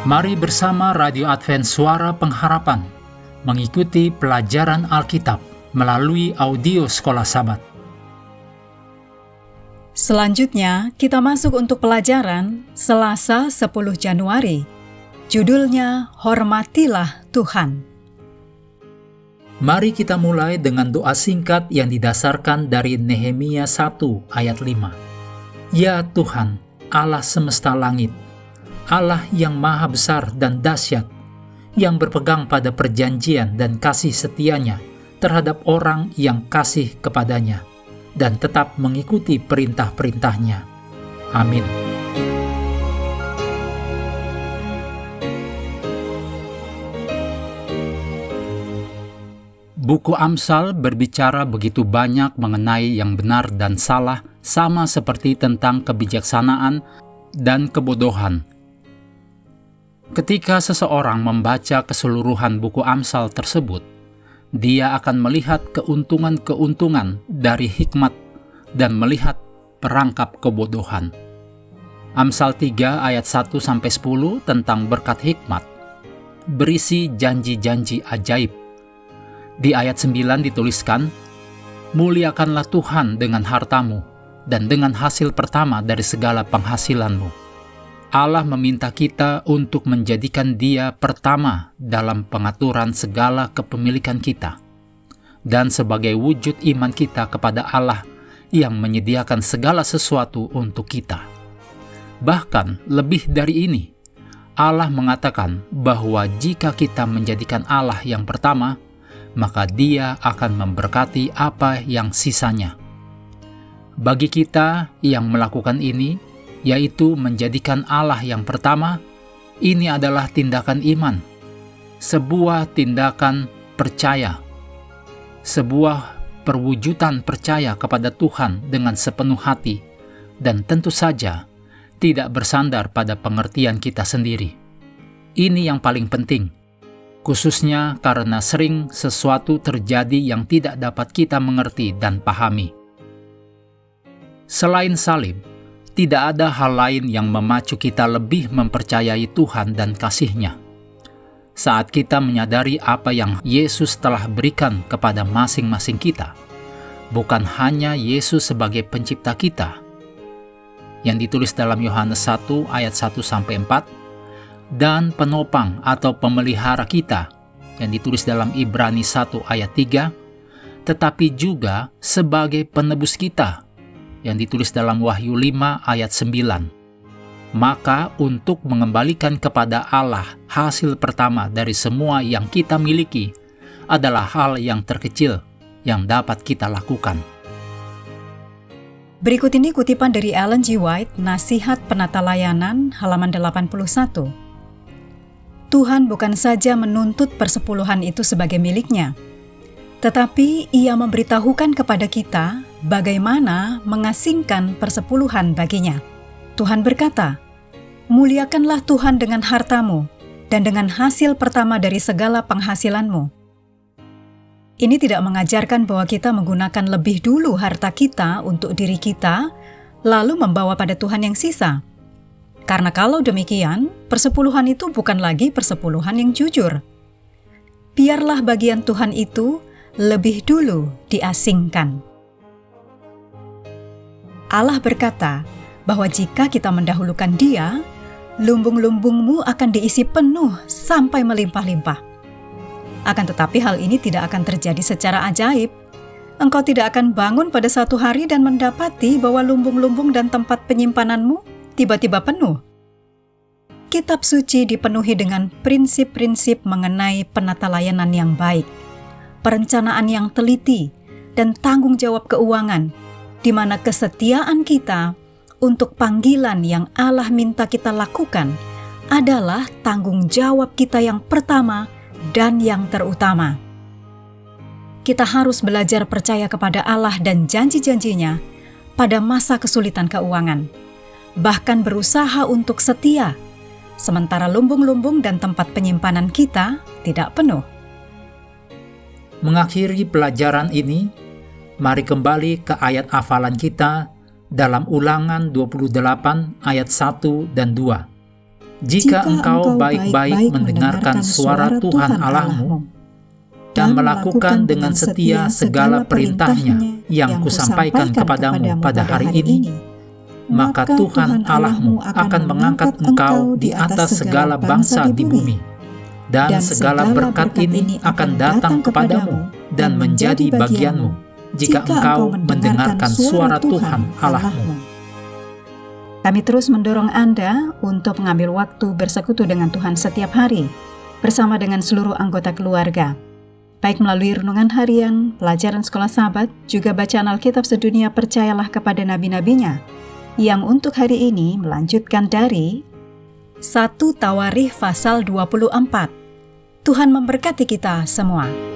Mari bersama Radio Advent Suara Pengharapan mengikuti pelajaran Alkitab melalui audio Sekolah Sabat. Selanjutnya, kita masuk untuk pelajaran Selasa 10 Januari. Judulnya Hormatilah Tuhan. Mari kita mulai dengan doa singkat yang didasarkan dari Nehemia 1 ayat 5. Ya Tuhan, Allah semesta langit, Allah yang maha besar dan dahsyat, yang berpegang pada perjanjian dan kasih setianya terhadap orang yang kasih kepadanya, dan tetap mengikuti perintah-perintahnya. Amin. Buku Amsal berbicara begitu banyak mengenai yang benar dan salah, sama seperti tentang kebijaksanaan dan kebodohan Ketika seseorang membaca keseluruhan buku Amsal tersebut, dia akan melihat keuntungan-keuntungan dari hikmat dan melihat perangkap kebodohan. Amsal 3 ayat 1 sampai 10 tentang berkat hikmat berisi janji-janji ajaib. Di ayat 9 dituliskan, "Muliakanlah Tuhan dengan hartamu dan dengan hasil pertama dari segala penghasilanmu." Allah meminta kita untuk menjadikan Dia pertama dalam pengaturan segala kepemilikan kita, dan sebagai wujud iman kita kepada Allah yang menyediakan segala sesuatu untuk kita. Bahkan lebih dari ini, Allah mengatakan bahwa jika kita menjadikan Allah yang pertama, maka Dia akan memberkati apa yang sisanya. Bagi kita yang melakukan ini, yaitu menjadikan Allah yang pertama, ini adalah tindakan iman, sebuah tindakan percaya, sebuah perwujudan percaya kepada Tuhan dengan sepenuh hati, dan tentu saja tidak bersandar pada pengertian kita sendiri. Ini yang paling penting, khususnya karena sering sesuatu terjadi yang tidak dapat kita mengerti dan pahami. Selain salib, tidak ada hal lain yang memacu kita lebih mempercayai Tuhan dan kasih-Nya. Saat kita menyadari apa yang Yesus telah berikan kepada masing-masing kita, bukan hanya Yesus sebagai pencipta kita, yang ditulis dalam Yohanes 1 ayat 1 sampai 4, dan penopang atau pemelihara kita, yang ditulis dalam Ibrani 1 ayat 3, tetapi juga sebagai penebus kita yang ditulis dalam Wahyu 5 ayat 9. Maka untuk mengembalikan kepada Allah hasil pertama dari semua yang kita miliki adalah hal yang terkecil yang dapat kita lakukan. Berikut ini kutipan dari Ellen G. White, Nasihat Penata Layanan, halaman 81. Tuhan bukan saja menuntut persepuluhan itu sebagai miliknya, tetapi ia memberitahukan kepada kita bagaimana mengasingkan persepuluhan baginya. Tuhan berkata, Muliakanlah Tuhan dengan hartamu dan dengan hasil pertama dari segala penghasilanmu. Ini tidak mengajarkan bahwa kita menggunakan lebih dulu harta kita untuk diri kita, lalu membawa pada Tuhan yang sisa. Karena kalau demikian, persepuluhan itu bukan lagi persepuluhan yang jujur. Biarlah bagian Tuhan itu lebih dulu diasingkan. Allah berkata bahwa jika kita mendahulukan Dia, lumbung-lumbungmu akan diisi penuh sampai melimpah-limpah. Akan tetapi hal ini tidak akan terjadi secara ajaib. Engkau tidak akan bangun pada satu hari dan mendapati bahwa lumbung-lumbung dan tempat penyimpananmu tiba-tiba penuh. Kitab suci dipenuhi dengan prinsip-prinsip mengenai penata layanan yang baik perencanaan yang teliti, dan tanggung jawab keuangan, di mana kesetiaan kita untuk panggilan yang Allah minta kita lakukan adalah tanggung jawab kita yang pertama dan yang terutama. Kita harus belajar percaya kepada Allah dan janji-janjinya pada masa kesulitan keuangan, bahkan berusaha untuk setia, sementara lumbung-lumbung dan tempat penyimpanan kita tidak penuh. Mengakhiri pelajaran ini, mari kembali ke ayat hafalan kita dalam ulangan 28 ayat 1 dan 2. Jika engkau baik-baik mendengarkan suara Tuhan Allahmu dan melakukan dengan setia segala perintahnya yang kusampaikan kepadamu pada hari ini, maka Tuhan Allahmu akan mengangkat engkau di atas segala bangsa di bumi, dan segala berkat ini akan datang kepadamu dan menjadi bagianmu jika engkau mendengarkan suara Tuhan Allahmu. Kami terus mendorong Anda untuk mengambil waktu bersekutu dengan Tuhan setiap hari, bersama dengan seluruh anggota keluarga, baik melalui renungan harian, pelajaran sekolah sahabat, juga bacaan Alkitab sedunia percayalah kepada nabi-nabinya, yang untuk hari ini melanjutkan dari 1 Tawarikh pasal 24. Tuhan memberkati kita semua.